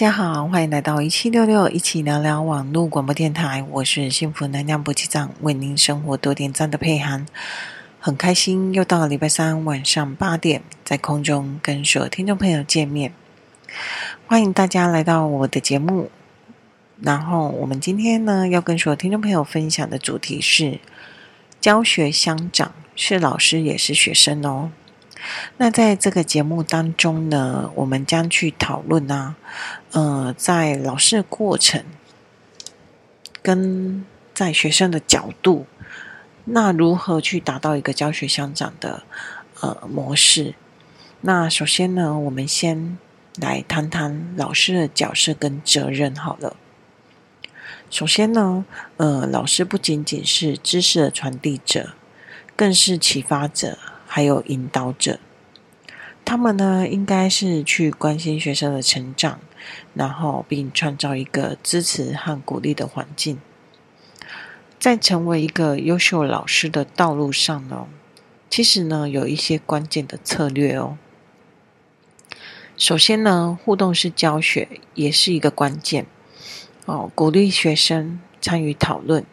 大家好，欢迎来到一七六六一起聊聊网络广播电台。我是幸福能量补给站，为您生活多点赞的佩涵。很开心又到了礼拜三晚上八点，在空中跟所有听众朋友见面。欢迎大家来到我的节目。然后我们今天呢，要跟所有听众朋友分享的主题是教学相长，是老师也是学生哦。那在这个节目当中呢，我们将去讨论啊，呃，在老师的过程跟在学生的角度，那如何去达到一个教学相长的呃模式？那首先呢，我们先来谈谈老师的角色跟责任好了。首先呢，呃，老师不仅仅是知识的传递者，更是启发者。还有引导者，他们呢，应该是去关心学生的成长，然后并创造一个支持和鼓励的环境。在成为一个优秀老师的道路上呢，其实呢，有一些关键的策略哦。首先呢，互动式教学也是一个关键哦，鼓励学生参与讨论，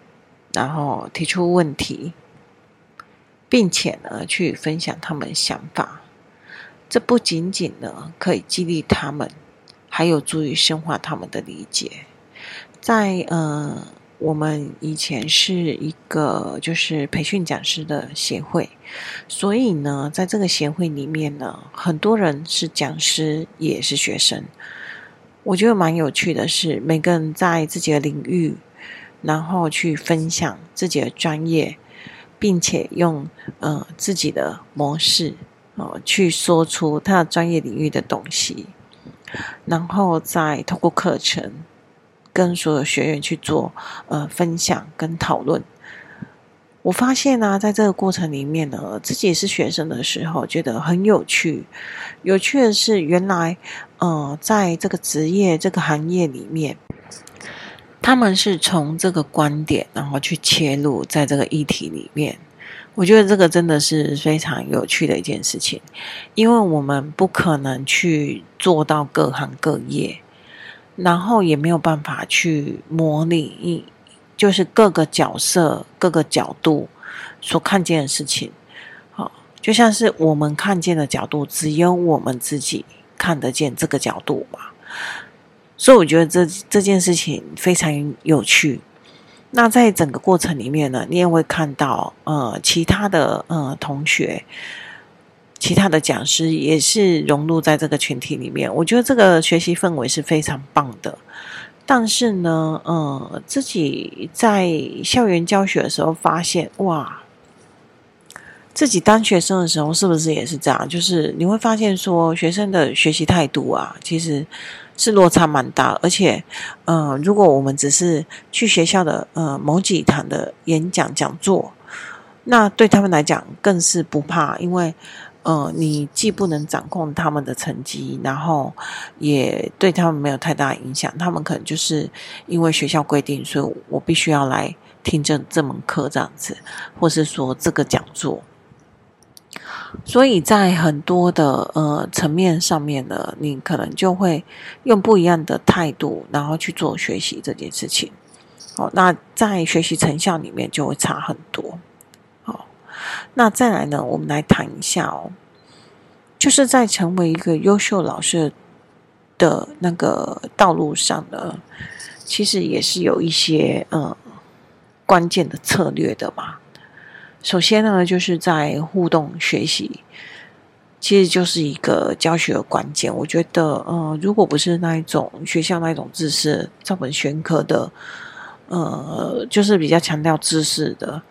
然后提出问题。并且呢，去分享他们想法，这不仅仅呢可以激励他们，还有助于深化他们的理解。在呃，我们以前是一个就是培训讲师的协会，所以呢，在这个协会里面呢，很多人是讲师，也是学生。我觉得蛮有趣的是，每个人在自己的领域，然后去分享自己的专业。并且用呃自己的模式哦、呃、去说出他的专业领域的东西，然后再透过课程跟所有学员去做呃分享跟讨论。我发现呢、在这个过程里面呢，自己也是学生的时候，觉得很有趣。有趣的是，原来呃在这个职业这个行业里面。他们是从这个观点，然后去切入在这个议题里面。我觉得这个真的是非常有趣的一件事情，因为我们不可能去做到各行各业，然后也没有办法去模拟，就是各个角色、各个角度所看见的事情。好，就像是我们看见的角度，只有我们自己看得见这个角度嘛。所以我觉得这这件事情非常有趣。那在整个过程里面呢，你也会看到，呃，其他的呃同学、其他的讲师也是融入在这个群体里面。我觉得这个学习氛围是非常棒的。但是呢，呃，自己在校园教学的时候发现，哇，自己当学生的时候是不是也是这样？就是你会发现说，学生的学习态度啊，其实。是落差蛮大，而且，呃，如果我们只是去学校的呃某几堂的演讲讲座，那对他们来讲更是不怕，因为，呃，你既不能掌控他们的成绩，然后也对他们没有太大影响，他们可能就是因为学校规定，所以我必须要来听这这门课这样子，或是说这个讲座。所以在很多的呃层面上面呢，你可能就会用不一样的态度，然后去做学习这件事情。好，那在学习成效里面就会差很多。好，那再来呢，我们来谈一下哦，就是在成为一个优秀老师的那个道路上呢，其实也是有一些呃关键的策略的嘛。首先呢，就是在互动学习，其实就是一个教学的关键。我觉得，呃，如果不是那一种学校那一种知识照本宣科的，呃，就是比较强调知识的，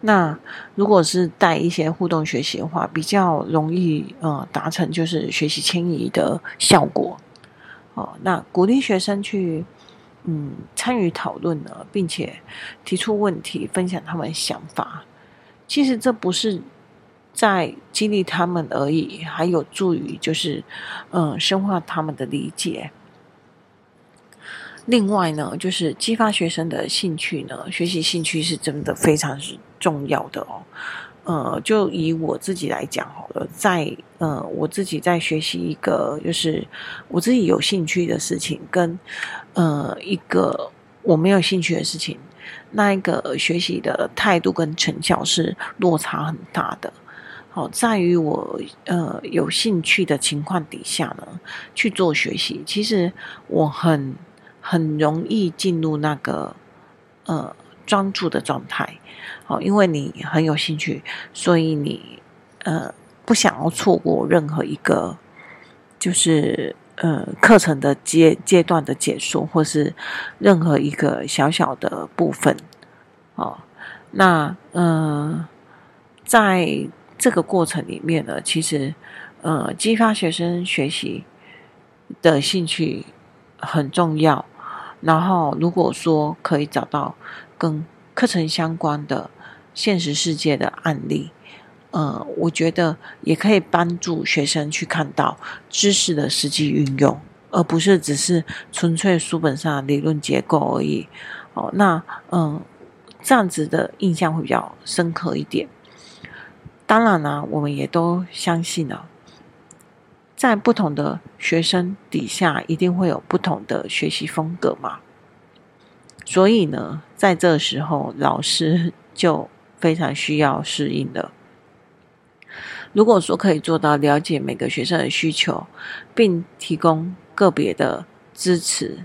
那如果是带一些互动学习的话，比较容易呃达成就是学习迁移的效果。哦、那鼓励学生去嗯参与讨论呢，并且提出问题，分享他们想法。其实这不是在激励他们而已，还有助于就是，嗯，深化他们的理解。另外呢，就是激发学生的兴趣呢，学习兴趣是真的非常是重要的哦。呃，就以我自己来讲好了，在呃，我自己在学习一个就是我自己有兴趣的事情，跟呃一个我没有兴趣的事情，那一个学习的态度跟成效是落差很大的。好，在于我呃有兴趣的情况底下呢，去做学习，其实我很很容易进入那个呃专注的状态。好，因为你很有兴趣，所以你呃不想要错过任何一个就是呃课程的阶阶段的解说，或是任何一个小小的部分。哦，那、呃，在。这个过程里面呢，其实，呃，激发学生学习的兴趣很重要。然后，如果说可以找到跟课程相关的现实世界的案例，呃，我觉得也可以帮助学生去看到知识的实际运用，而不是只是纯粹书本上的理论结构而已。哦，那嗯、这样子的印象会比较深刻一点。当然呢，我们也都相信了，在不同的学生底下，一定会有不同的学习风格嘛。所以呢，在这时候，老师 就非常需要适应了。如果说可以做到了解每个学生的需求，并提供个别的支持，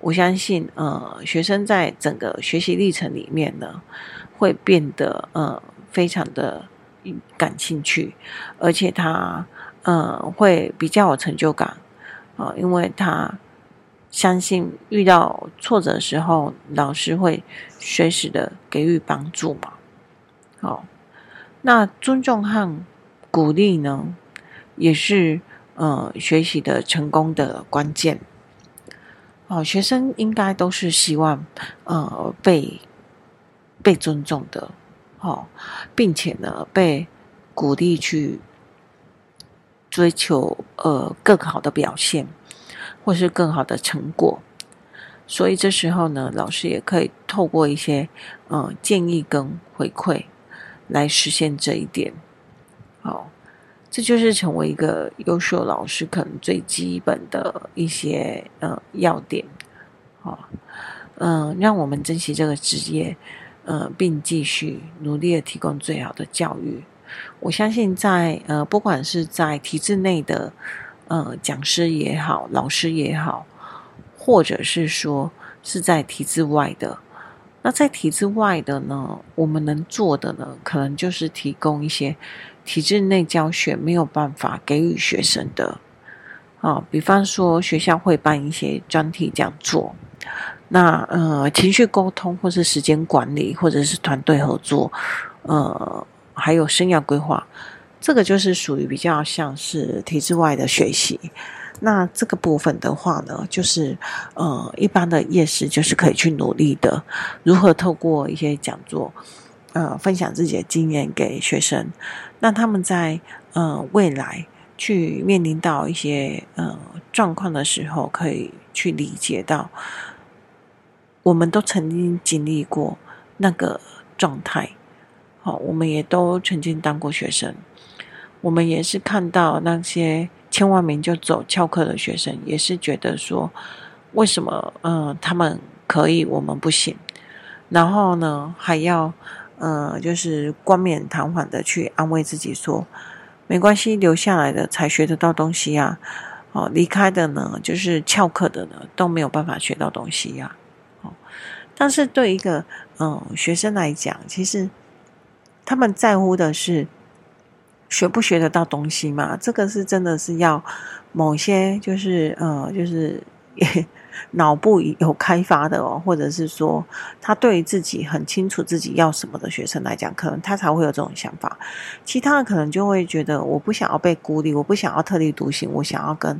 我相信，呃，学生在整个学习历程里面呢，会变得呃非常的。感兴趣，而且他呃会比较有成就感啊，因为他相信遇到挫折的时候，老师会随时的给予帮助嘛。好，那尊重和鼓励呢，也是呃学习的成功的关键。哦，学生应该都是希望呃被被尊重的。哦，并且呢，被鼓励去追求呃更好的表现，或是更好的成果。所以这时候呢，老师也可以透过一些呃建议跟回馈来实现这一点。好，这就是成为一个优秀老师可能最基本的一些呃要点。好，嗯、呃，让我们珍惜这个职业。呃，并继续努力的提供最好的教育。我相信在，在呃，不管是在体制内的呃讲师也好，老师也好，或者是说是在体制外的，那在体制外的呢，我们能做的呢，可能就是提供一些体制内教学没有办法给予学生的啊、比方说学校会办一些专题讲座。那呃，情绪沟通，或是时间管理，或者是团队合作，呃，还有生涯规划，这个就是属于比较像是体制外的学习。那这个部分的话呢，就是呃，一般的业师就是可以去努力的，如何透过一些讲座，呃，分享自己的经验给学生，那他们在呃未来去面临到一些呃状况的时候，可以去理解到。我们都曾经经历过那个状态，好，我们也都曾经当过学生，我们也是看到那些签完名就走翘课的学生，也是觉得说，为什么嗯、呃、他们可以，我们不行？然后呢，还要呃就是冠冕堂皇的去安慰自己说，没关系，留下来的才学得到东西呀，哦，离开的呢，就是翘课的呢，都没有办法学到东西呀。哦但是对一个嗯学生来讲，其实他们在乎的是学不学得到东西嘛？这个是真的是要某些就是呃就是 脑部有开发的哦，或者是说他对于自己很清楚自己要什么的学生来讲，可能他才会有这种想法。其他的可能就会觉得我不想要被孤立，我不想要特立独行，我想要跟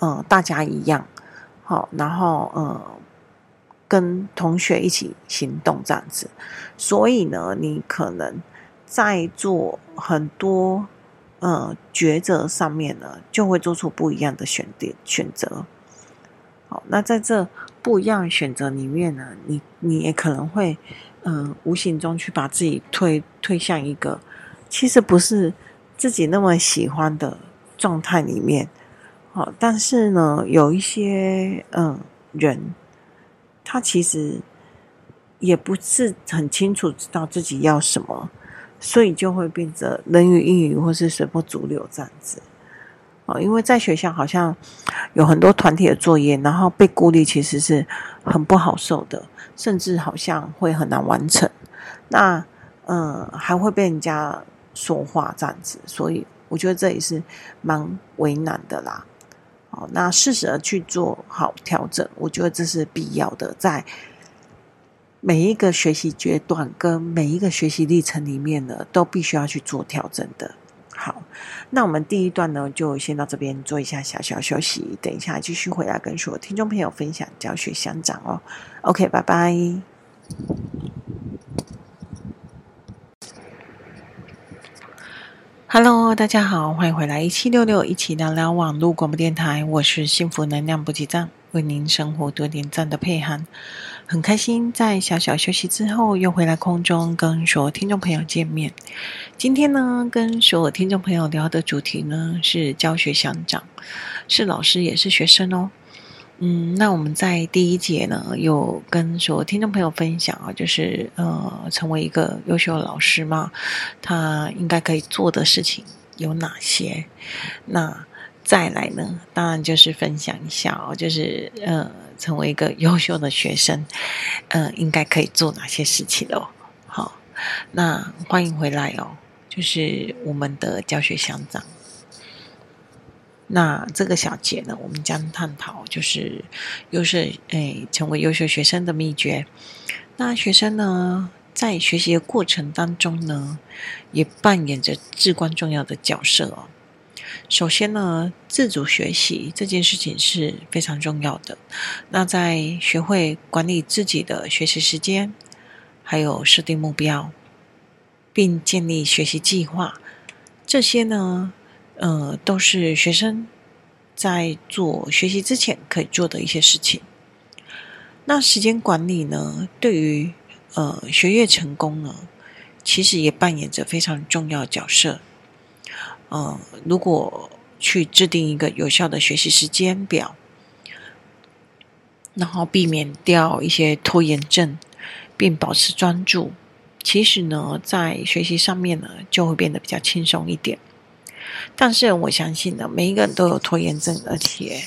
嗯、呃、大家一样好，然后嗯。跟同学一起行动这样子，所以呢，你可能在做很多呃抉择上面呢，就会做出不一样的选点选择。好，那在这不一样选择里面呢，你你也可能会嗯、无形中去把自己推推向一个其实不是自己那么喜欢的状态里面。好，但是呢，有一些嗯人，他其实也不是很清楚知道自己要什么，所以就会变得人云亦云或是随波逐流这样子。哦，因为在学校好像有很多团体的作业，然后被孤立，其实是很不好受的，甚至好像会很难完成。那嗯，还会被人家说话这样子，所以我觉得这也是蛮为难的啦。哦，那适时的去做好调整，我觉得这是必要的，在每一个学习阶段跟每一个学习历程里面呢，都必须要去做调整的。好，那我们第一段呢，就先到这边做一下小小休息，等一下继续回来跟所有听众朋友分享教学相长哦。OK，拜拜。Hello，大家好，欢迎回来一七六六一起聊聊网络广播电台，我是幸福能量补给站，为您生活多点赞的佩涵。很开心在小小休息之后又回来空中跟所有听众朋友见面。今天呢，跟所有听众朋友聊的主题呢是教学相长，是老师也是学生哦。嗯，那我们在第一节呢，有跟所有听众朋友分享啊，就是呃，成为一个优秀的老师嘛，他应该可以做的事情有哪些？那再来呢，当然就是分享一下哦，就是呃。成为一个优秀的学生，嗯、呃，应该可以做哪些事情哦？好，那欢迎回来哦，就是我们的教学相长。那这个小节呢，我们将探讨就是优秀诶，成为优秀学生的秘诀。那学生呢，在学习的过程当中呢，也扮演着至关重要的角色哦。首先呢，自主学习这件事情是非常重要的。那在学会管理自己的学习时间，还有设定目标，并建立学习计划，这些呢，呃，都是学生在做学习之前可以做的一些事情。那时间管理呢，对于呃学业成功呢，其实也扮演着非常重要角色。嗯，如果去制定一个有效的学习时间表，然后避免掉一些拖延症，并保持专注，其实呢，在学习上面呢，就会变得比较轻松一点。但是我相信呢，每一个人都有拖延症，而且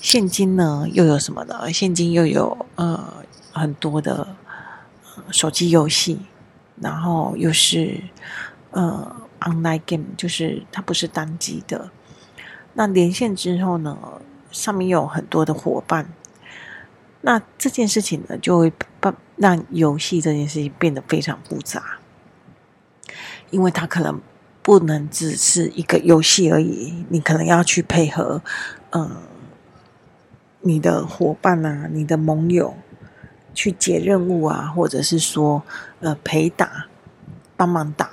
现今呢，又有什么呢？现今又有呃很多的手机游戏，然后又是呃。Online game 就是它不是单机的，那连线之后呢，上面有很多的伙伴，那这件事情呢，就会把让游戏这件事情变得非常复杂，因为它可能不能只是一个游戏而已，你可能要去配合，嗯，你的伙伴啊，你的盟友去解任务啊，或者是说，呃，陪打，帮忙打。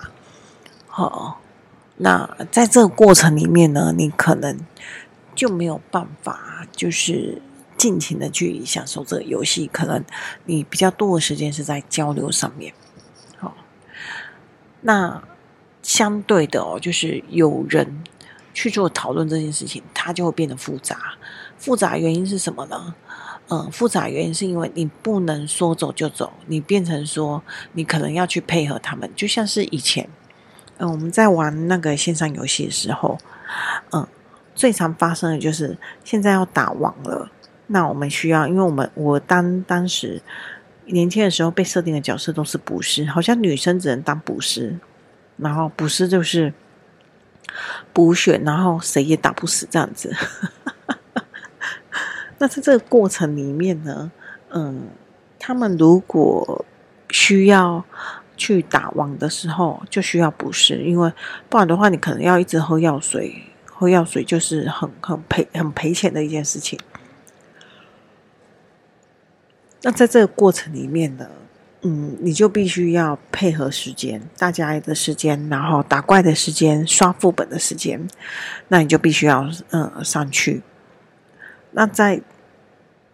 好，那在这个过程里面呢，你可能就没有办法，就是尽情的去享受这个游戏。可能你比较多的时间是在交流上面。好，那相对的哦，就是有人去做讨论这件事情，它就会变得复杂。复杂原因是什么呢？嗯，复杂原因是因为你不能说走就走，你变成说你可能要去配合他们，就像是以前。嗯，我们在玩那个线上游戏的时候，嗯，最常发生的就是现在要打王了。那我们需要，因为我们我当当时年轻的时候被设定的角色都是捕师，好像女生只能当捕师，然后捕师就是补血，然后谁也打不死这样子。那在这个过程里面呢，嗯，他们如果需要。去打王的时候就需要补师，因为不然的话，你可能要一直喝药水，喝药水就是很很赔很赔钱的一件事情。那在这个过程里面呢，嗯，你就必须要配合时间，大家的时间，然后打怪的时间，刷副本的时间，那你就必须要嗯上去。那在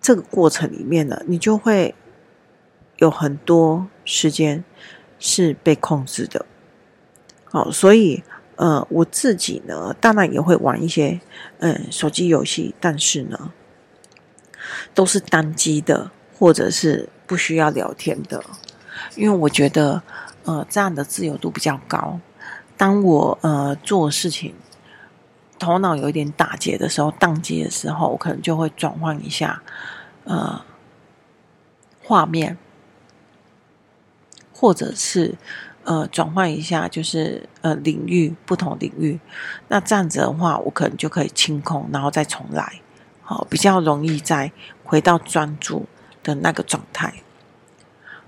这个过程里面呢，你就会有很多时间。是被控制的，好，所以呃，我自己呢，当然也会玩一些嗯手机游戏，但是呢，都是单机的，或者是不需要聊天的，因为我觉得呃这样的自由度比较高。当我呃做事情头脑有一点打结的时候，宕机的时候，我可能就会转换一下呃画面，或者是。呃，转换一下，就是呃领域，不同领域。那这样子的话，我可能就可以清空，然后再重来，好，比较容易再回到专注的那个状态。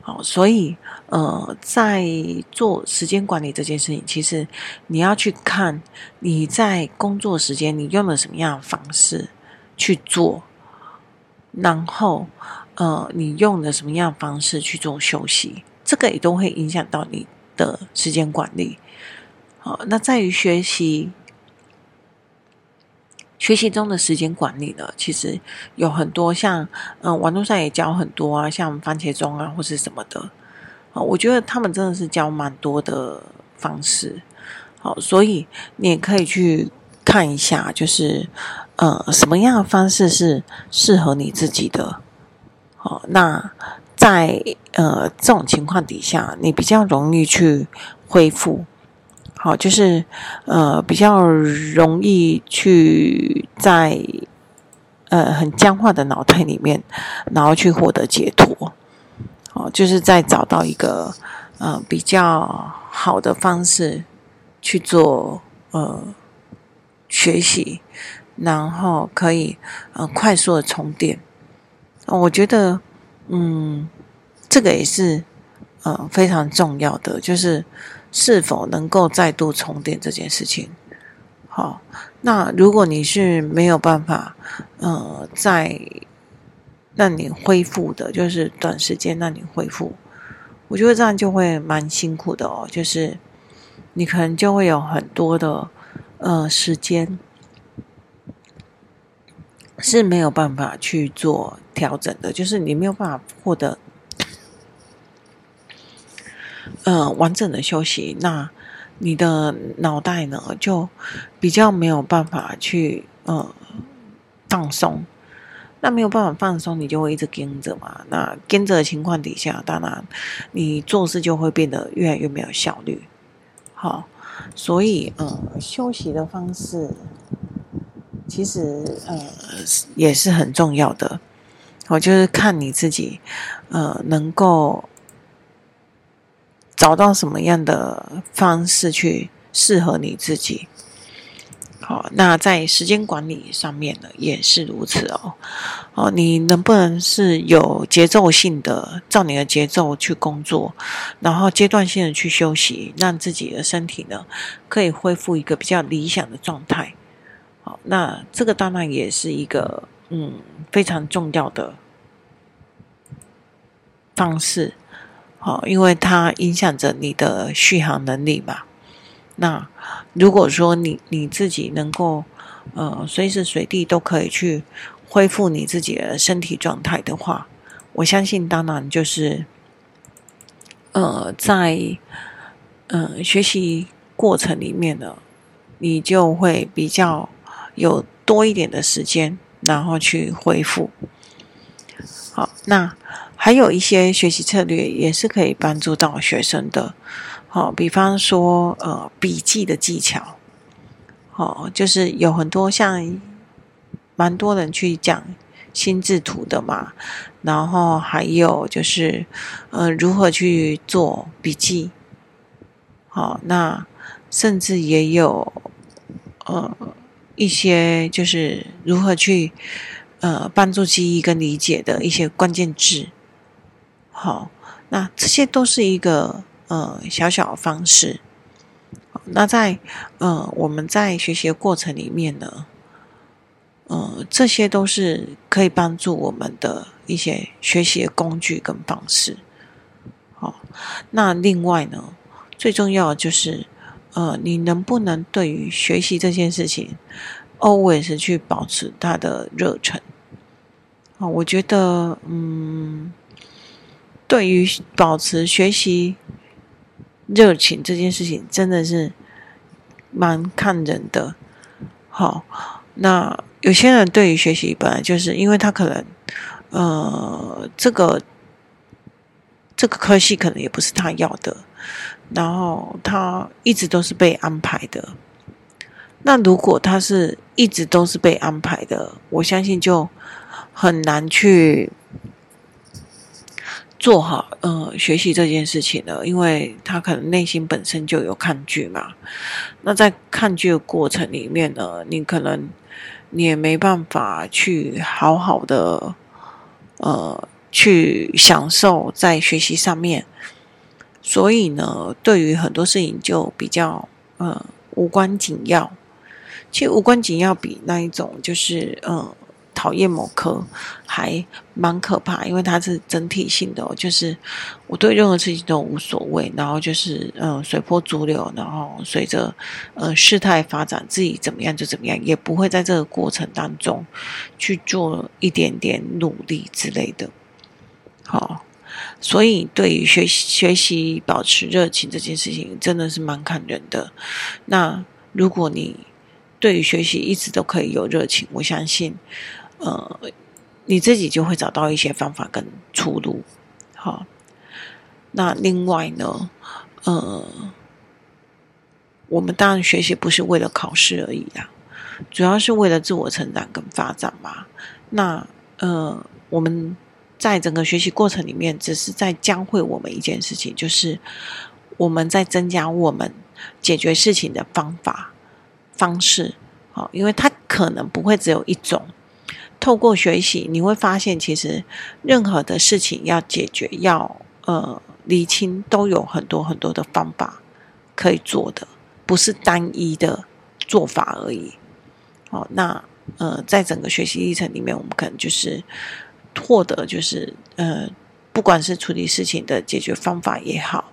好，所以呃，在做时间管理这件事情，其实你要去看你在工作时间你用了什么样的方式去做，然后呃，你用了什么样的方式去做休息，这个也都会影响到你。的时间管理，好，那在于学习学习中的时间管理呢，其实有很多像，嗯，网络上也教很多啊，像番茄钟啊，或是什么的，啊，我觉得他们真的是教蛮多的方式，好，所以你也可以去看一下，就是，呃，什么样的方式是适合你自己的，好，那。在呃这种情况底下，你比较容易去恢复，好，就是呃比较容易去在呃很僵化的脑袋里面，然后去获得解脱，好，就是再找到一个呃比较好的方式去做呃学习，然后可以呃快速的充电，我觉得。嗯，这个也是呃非常重要的，就是是否能够再度充电这件事情。好，那如果你是没有办法呃再让你恢复的，就是短时间让你恢复，我觉得这样就会蛮辛苦的哦。就是你可能就会有很多的呃时间。是没有办法去做调整的，就是你没有办法获得，呃，完整的休息，那你的脑袋呢，就比较没有办法去呃放松，那没有办法放松，你就会一直跟着嘛，那跟着的情况底下，当然你做事就会变得越来越没有效率。好，所以呃，休息的方式。其实，呃，也是很重要的。我就是看你自己，呃，能够找到什么样的方式去适合你自己。好，那在时间管理上面呢，也是如此哦。哦，你能不能是有节奏性的，照你的节奏去工作，然后阶段性的去休息，让自己的身体呢，可以恢复一个比较理想的状态。好，那这个当然也是一个嗯非常重要的方式，好，因为它影响着你的续航能力嘛。那如果说你你自己能够呃随时随地都可以去恢复你自己的身体状态的话，我相信当然就是呃在呃学习过程里面呢，你就会比较。有多一点的时间，然后去恢复。好，那还有一些学习策略也是可以帮助到学生的。好，比方说呃笔记的技巧。好，就是有很多像蛮多人去讲心智图的嘛，然后还有就是呃如何去做笔记。好，那甚至也有呃。一些就是如何去呃帮助记忆跟理解的一些关键字，好，那这些都是一个呃小小的方式。那在呃我们在学习的过程里面呢，呃这些都是可以帮助我们的一些学习的工具跟方式。好，那另外呢，最重要的就是。呃，你能不能对于学习这件事情，always 去保持它的热忱？啊，我觉得，嗯，对于保持学习热情这件事情真的是蛮看人的。好，那有些人对于学习本来就是因为他可能呃这个这个科系可能也不是他要的，然后他一直都是被安排的。那如果他是一直都是被安排的，我相信就很难去做好呃学习这件事情了，因为他可能内心本身就有抗拒嘛。那在抗拒的过程里面呢，你可能你也没办法去好好的呃去享受在学习上面，所以呢，对于很多事情就比较呃无关紧要。其实无关紧要比那一种就是嗯讨厌某科还蛮可怕，因为它是整体性的，就是我对任何事情都无所谓，然后就是嗯随波逐流，然后随着呃事态发展，自己怎么样就怎么样，也不会在这个过程当中去做一点点努力之类的。好，所以对于学习学习保持热情这件事情，真的是蛮看人的。那如果你对于学习一直都可以有热情，我相信，呃，你自己就会找到一些方法跟出路。好，那另外呢，呃，我们当然学习不是为了考试而已啦，主要是为了自我成长跟发展嘛。那呃，我们在整个学习过程里面，只是在教会我们一件事情，就是我们在增加我们解决事情的方法。方式，好，因为它可能不会只有一种。透过学习，你会发现，其实任何的事情要解决，要呃厘清，都有很多很多的方法可以做的，不是单一的做法而已。好，那呃，在整个学习历程里面，我们可能就是获得，就是呃，不管是处理事情的解决方法也好。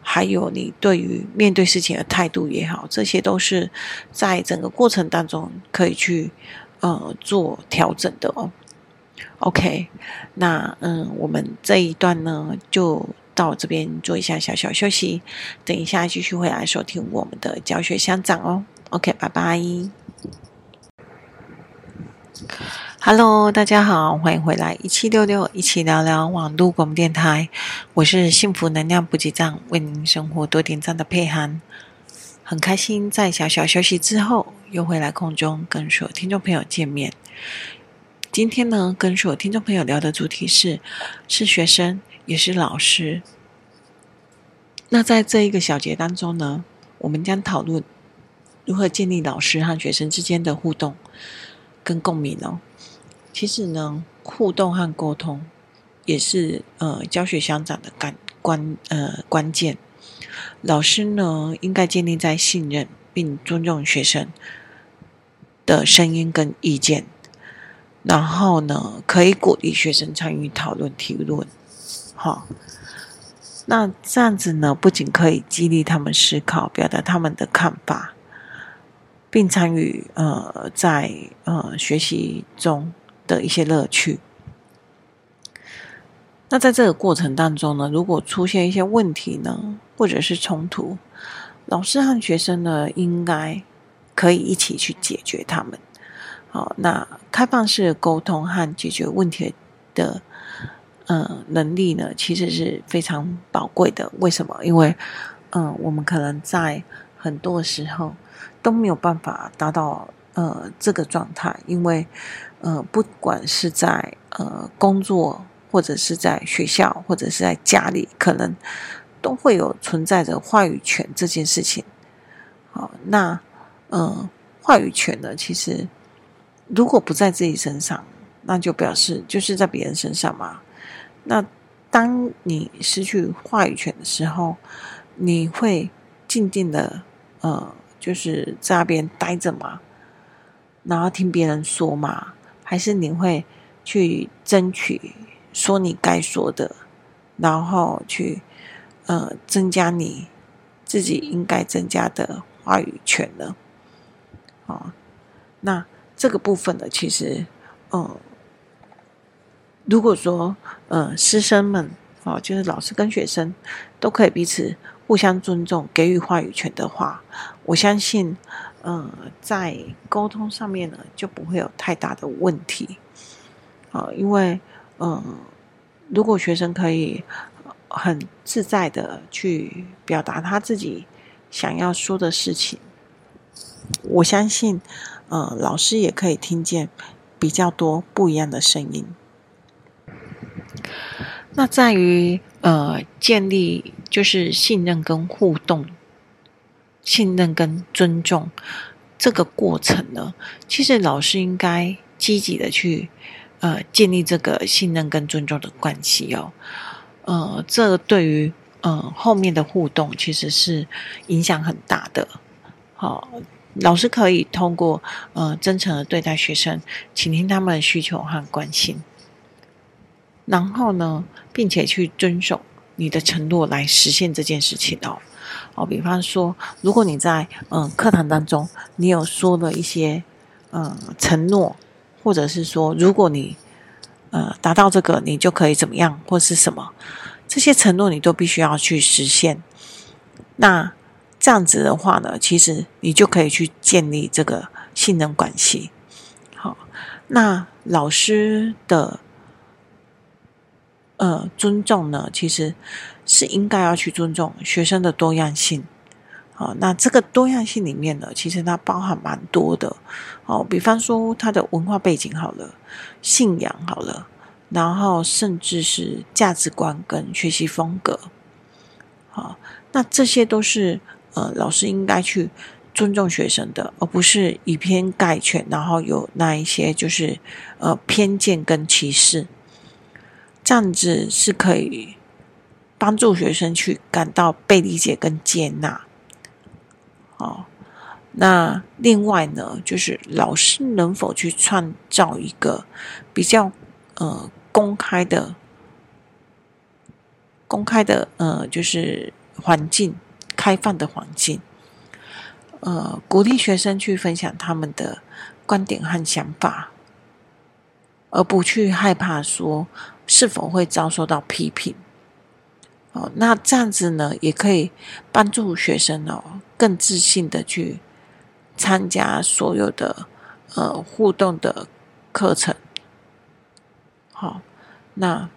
还有你对于面对事情的态度也好，这些都是在整个过程当中可以去呃做调整的哦。OK，那嗯，我们这一段呢就到这边做一下小小休息，等一下继续回来收听我们的教学相长哦。OK，拜拜。Hello，大家好，欢迎回来一七六六一起聊聊网络广播电台。我是幸福能量补给站，为您生活多点赞的佩涵。很开心在小小休息之后，又回来空中跟所有听众朋友见面。今天呢，跟所有听众朋友聊的主题是是学生也是老师。那在这一个小节当中呢，我们将讨论如何建立老师和学生之间的互动跟共鸣哦。其实呢，互动和沟通也是呃教学相长的关关呃关键。老师呢，应该建立在信任并尊重学生的声音跟意见，然后呢，可以鼓励学生参与讨论提问。好，那这样子呢，不仅可以激励他们思考，表达他们的看法，并参与呃在呃学习中。的一些乐趣。那在这个过程当中呢，如果出现一些问题呢，或者是冲突，老师和学生呢，应该可以一起去解决他们。好，那开放式的沟通和解决问题的呃能力呢，其实是非常宝贵的。为什么？因为嗯、呃，我们可能在很多时候都没有办法达到呃这个状态，因为。呃，不管是在呃工作，或者是在学校，或者是在家里，可能都会有存在着话语权这件事情。好，那呃，话语权呢，其实如果不在自己身上，那就表示就是在别人身上嘛。那当你失去话语权的时候，你会静静的呃，就是在那边待着嘛，然后听别人说嘛。还是你会去争取说你该说的，然后去呃增加你自己应该增加的话语权呢？哦，那这个部分呢，其实呃，如果说呃师生们哦，就是老师跟学生都可以彼此互相尊重，给予话语权的话，我相信，嗯、在沟通上面呢，就不会有太大的问题。啊、因为，嗯、如果学生可以很自在的去表达他自己想要说的事情，我相信，呃，老师也可以听见比较多不一样的声音。那在于呃建立就是信任跟互动，信任跟尊重这个过程呢，其实老师应该积极的去呃建立这个信任跟尊重的关系哦，呃，这对于呃后面的互动其实是影响很大的。好，老师可以通过呃真诚的对待学生，倾听他们的需求和关心。然后呢，并且去遵守你的承诺来实现这件事情哦。哦，比方说，如果你在嗯课堂当中，你有说了一些嗯承诺，或者是说，如果你呃达到这个，你就可以怎么样，或是什么，这些承诺你都必须要去实现。那这样子的话呢，其实你就可以去建立这个信任关系。好，那老师的。呃，尊重呢，其实是应该要去尊重学生的多样性。好，那这个多样性里面呢，其实它包含蛮多的。哦，比方说他的文化背景好了，信仰好了，然后甚至是价值观跟学习风格。好，那这些都是呃，老师应该去尊重学生的，而不是以偏概全，然后有那一些就是呃偏见跟歧视。这样子是可以帮助学生去感到被理解跟接纳。哦，那另外呢，就是老师能否去创造一个比较呃公开的、公开的呃，就是环境，开放的环境，呃，鼓励学生去分享他们的观点和想法，而不去害怕说。是否会遭受到批评？哦，那这样子呢，也可以帮助学生哦，更自信的去参加所有的呃互动的课程。好，那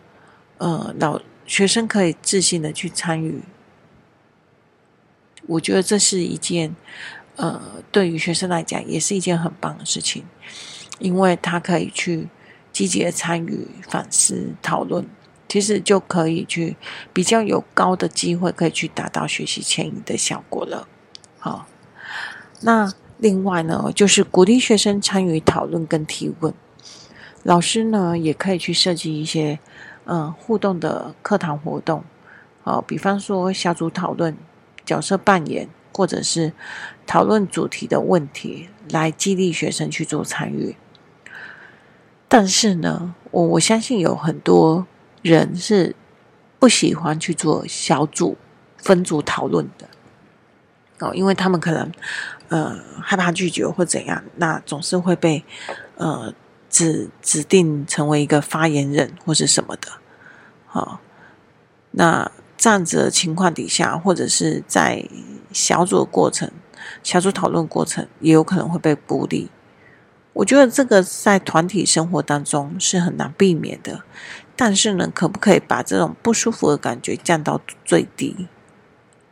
呃老学生可以自信的去参与，我觉得这是一件呃对于学生来讲也是一件很棒的事情，因为他可以去。积极的参与、反思、讨论，其实就可以去比较有高的机会，可以去达到学习迁移的效果了。好，那另外呢，就是鼓励学生参与讨论跟提问。老师呢，也可以去设计一些嗯互动的课堂活动，好，比方说小组讨论、角色扮演，或者是讨论主题的问题，来激励学生去做参与。但是呢，我我相信有很多人是不喜欢去做小组分组讨论的哦，因为他们可能呃害怕拒绝或怎样，那总是会被呃指指定成为一个发言人或是什么的。好、哦，那这样子的情况底下，或者是在小组的过程、小组讨论过程，也有可能会被孤立。我觉得这个在团体生活当中是很难避免的，但是呢，可不可以把这种不舒服的感觉降到最低？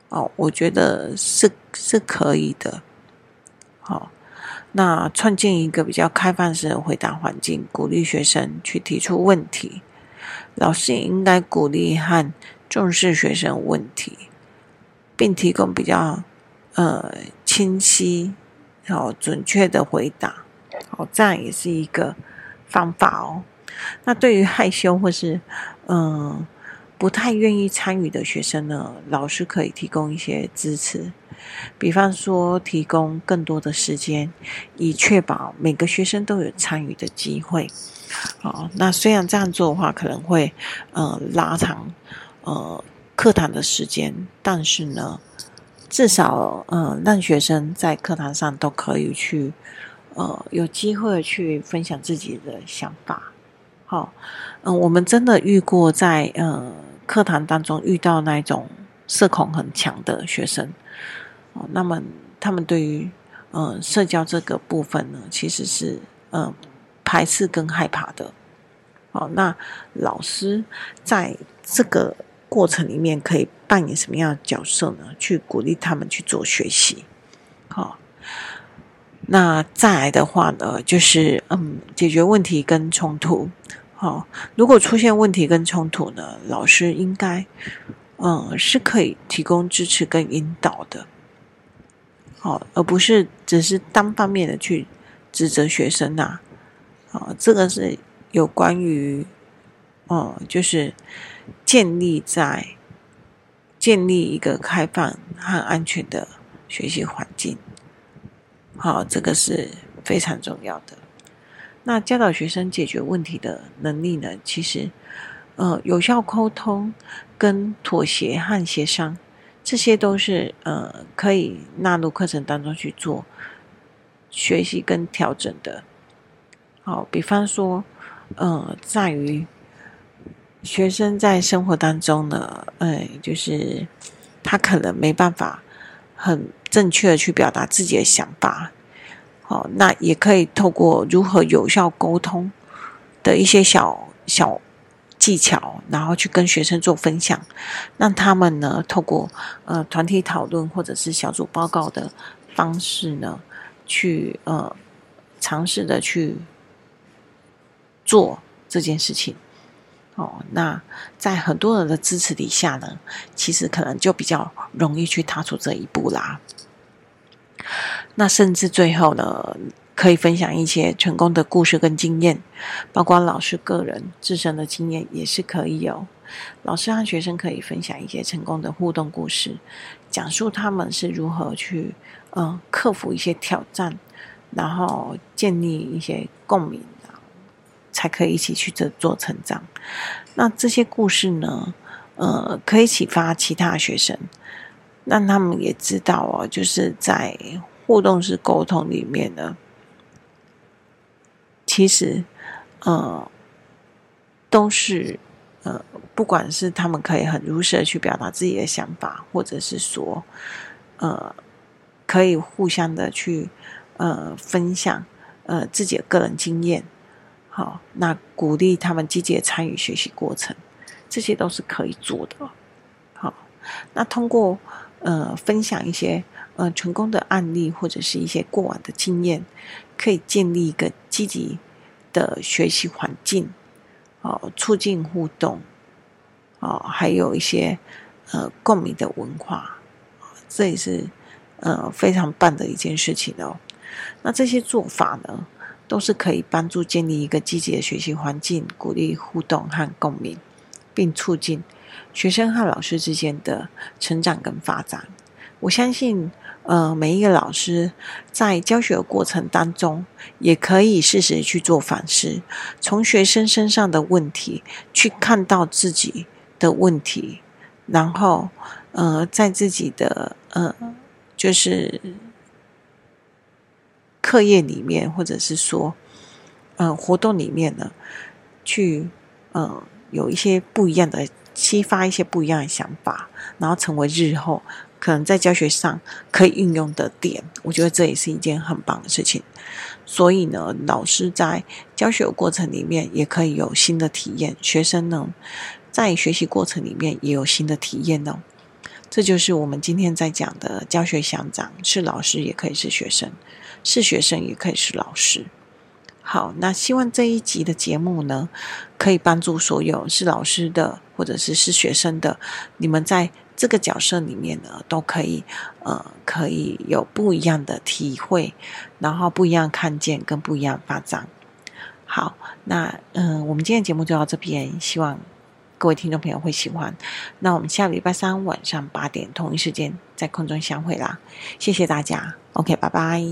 哦，我觉得是是可以的。好、那创建一个比较开放式的回答环境，鼓励学生去提出问题，老师也应该鼓励和重视学生问题，并提供比较呃清晰、然后准确的回答。哦，这样也是一个方法哦。那对于害羞或是嗯不太愿意参与的学生呢，老师可以提供一些支持，比方说提供更多的时间，以确保每个学生都有参与的机会。哦，那虽然这样做的话可能会呃拉长呃课堂的时间，但是呢，至少呃让学生在课堂上都可以去。呃，有机会去分享自己的想法，好，嗯，我们真的遇过在呃课堂当中遇到那种社恐很强的学生哦，那么他们对于呃社交这个部分呢，其实是呃排斥跟害怕的。哦，那老师在这个过程里面可以扮演什么样的角色呢？去鼓励他们去做学习。好、那再来的话呢，就是嗯，解决问题跟冲突。好、哦，如果出现问题跟冲突呢，老师应该嗯是可以提供支持跟引导的。好、哦，而不是只是单方面的去指责学生呐、啊。啊、哦，这个是。有关于，哦、嗯，就是建立在建立一个开放和安全的学习环境，好，这个是非常重要的。那教导学生解决问题的能力呢？其实，呃，有效沟通跟妥协和协商，这些都是呃可以纳入课程当中去做学习跟调整的。好，比方说。呃，在于学生在生活当中呢，呃，就是他可能没办法很正确的去表达自己的想法，好、哦，那也可以透过如何有效沟通的一些小小技巧，然后去跟学生做分享，让他们呢透过呃团体讨论或者是小组报告的方式呢，去呃尝试的去。做这件事情，哦，那在很多人的支持底下呢，其实可能就比较容易去踏出这一步啦。那甚至最后呢，可以分享一些成功的故事跟经验，包括老师个人自身的经验也是可以哦。老师和学生可以分享一些成功的互动故事，讲述他们是如何去嗯克服一些挑战，然后建立一些共鸣。才可以一起去这做成长。那这些故事呢，呃，可以启发其他学生，让他们也知道哦，就是在互动式沟通里面呢，其实，呃，都是呃，不管是他们可以很如实的去表达自己的想法，或者是说，呃，可以互相的去呃分享呃自己的个人经验。好，那鼓励他们积极的参与学习过程，这些都是可以做的。好，那通过呃分享一些呃成功的案例或者是一些过往的经验，可以建立一个积极的学习环境，哦，促进互动，哦，还有一些呃共鸣的文化，这也是呃非常棒的一件事情哦。那这些做法呢，都是可以帮助建立一个积极的学习环境，鼓励互动和共鸣，并促进学生和老师之间的成长跟发展。我相信，呃，每一个老师在教学的过程当中，也可以适时去做反思，从学生身上的问题去看到自己的问题，然后，呃，在自己的呃，就是。课业里面，或者是说，嗯、呃，活动里面呢，去，嗯、呃，有一些不一样的激发，一些不一样的想法，然后成为日后可能在教学上可以运用的点。我觉得这也是一件很棒的事情。所以呢，老师在教学过程里面也可以有新的体验，学生呢，在学习过程里面也有新的体验呢。这就是我们今天在讲的教学相长，是老师也可以是学生。是学生也可以是老师。好，那希望这一集的节目呢，可以帮助所有是老师的或者是是学生的，你们在这个角色里面呢，都可以呃，可以有不一样的体会，然后不一样看见跟不一样发展。好，那嗯、我们今天节目就到这边，希望各位听众朋友会喜欢。那我们下个礼拜三晚上八点同一时间在空中相会啦，谢谢大家。OK，拜拜。